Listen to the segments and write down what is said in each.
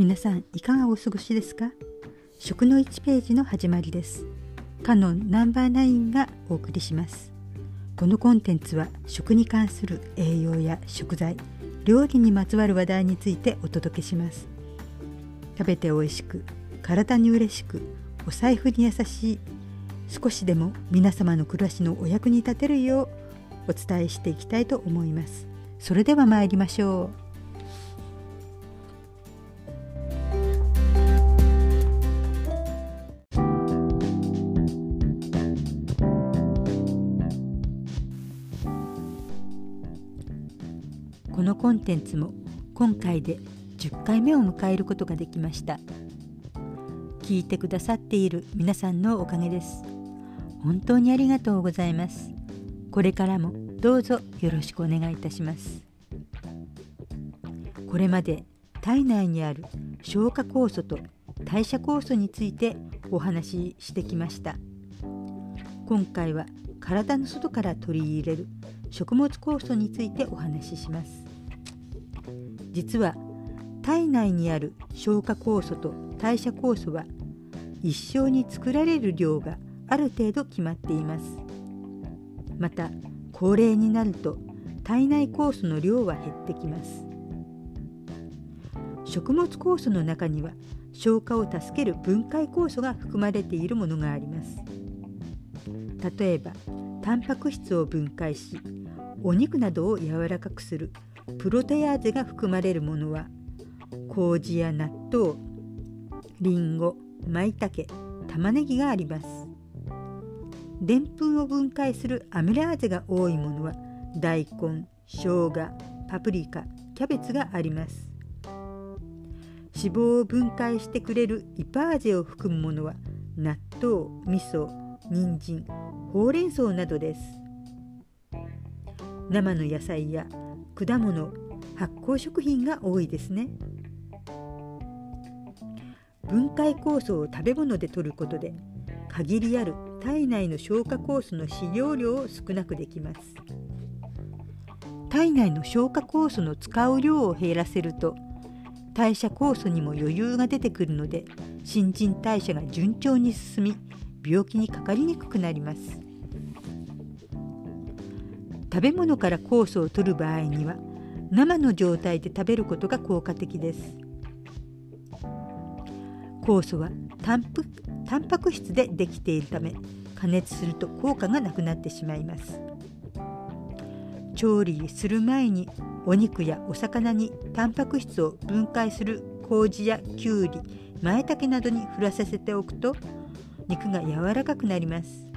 皆さんいかがお過ごしですか？食の1ページの始まりです。カノンナンバーナインがお送りします。このコンテンツは食に関する栄養や食材料理にまつわる話題についてお届けします。食べて美味しく体に嬉しくお財布に優しい少しでも皆様の暮らしのお役に立てるようお伝えしていきたいと思います。それでは参りましょう。このコンテンツも今回で10回目を迎えることができました。聞いてくださっている皆さんのおかげです。本当にありがとうございます。これからもどうぞよろしくお願いいたします。これまで体内にある消化酵素と代謝酵素についてお話ししてきました。今回は体の外から取り入れる食物酵素についてお話しします。実は体内にある消化酵素と代謝酵素は一生に作られる量がある程度決まっています。また高齢になると体内酵素の量は減ってきます。食物酵素の中には消化を助ける分解酵素が含まれているものがあります。例えばタンパク質を分解しお肉などを柔らかくするプロテアーゼが含まれるものは麹や納豆りんご舞茸玉ねぎがあります。でんぷんを分解するアミラーゼが多いものは大根生姜パプリカキャベツがあります。脂肪を分解してくれるイパーゼを含むものは納豆味噌人参ほうれん草などです。生の野菜や果物発酵食品が多いですね。分解酵素を食べ物で摂ることで限りある体内の消化酵素の使用量を少なくできます。体内の消化酵素の使う量を減らせると代謝酵素にも余裕が出てくるので新陳代謝が順調に進み病気にかかりにくくなります。食べ物から酵素を取る場合には生の状態で食べることが効果的です。酵素はタンプタンパク質でできているため加熱すると効果がなくなってしまいます。調理する前にお肉やお魚にタンパク質を分解する麹やきゅうり舞茸などに振らさせておくと肉が柔らかくなります。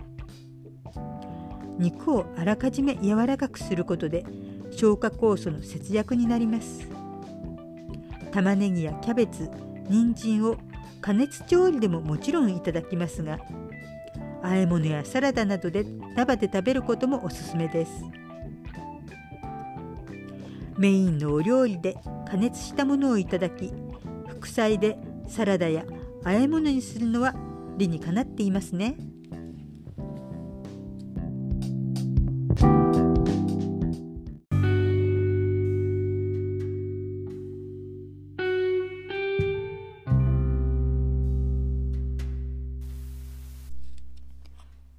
肉をあらかじめ柔らかくすることで消化酵素の節約になります玉ねぎやキャベツ人参を加熱調理でももちろんいただきますが和え物やサラダなどで生で食べることもおすすめですメインのお料理で加熱したものをいただき副菜でサラダや和え物にするのは理にかなっていますね。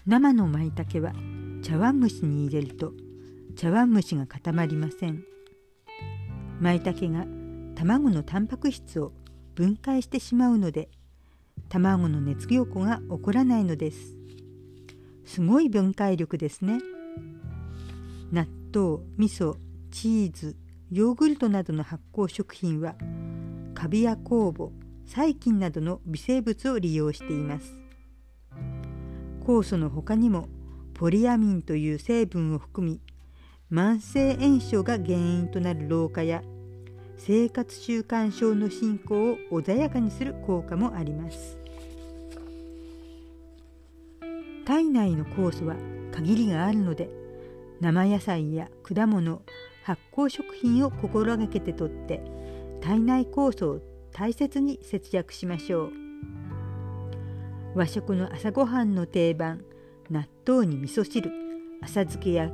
生の舞茸は茶碗蒸しに入れると茶碗蒸しが固まりません。舞茸が卵のタンパク質を分解してしまうので卵の熱凝固が起こらないのです。すごい分解力ですね。納豆味噌チーズヨーグルトなどの発酵食品はカビや酵母細菌などの微生物を利用しています。酵素の他にもポリアミンという成分を含み慢性炎症が原因となる老化や生活習慣症の進行を穏やかにする効果もあります体内の酵素は限りがあるので生野菜や果物発酵食品を心がけてとって体内酵素を大切に節約しましょう。和食の朝ごはんの定番納豆に味噌汁。浅漬けや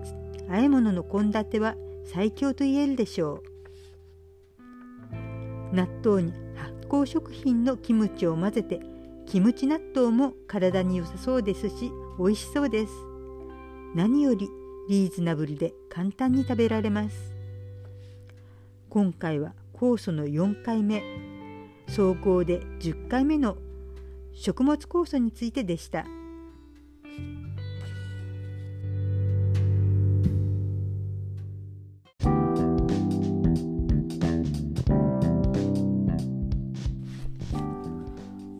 和え物の献立は最強と言えるでしょう。納豆に発酵食品のキムチを混ぜてキムチ納豆も体に良さそうですし美味しそうです。何よりリーズナブルで簡単に食べられます。今回は酵素の4回目。総合で10回目の食物酵素についてでした。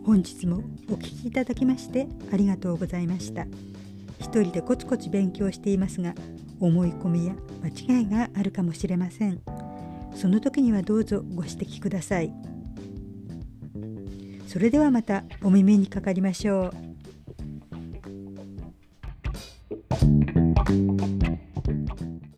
本日もお聴きいただきましてありがとうございました。一人でコツコツ勉強していますが思い込みや間違いがあるかもしれません。その時にはどうぞご指摘ください。それではまたお耳にかかりましょう。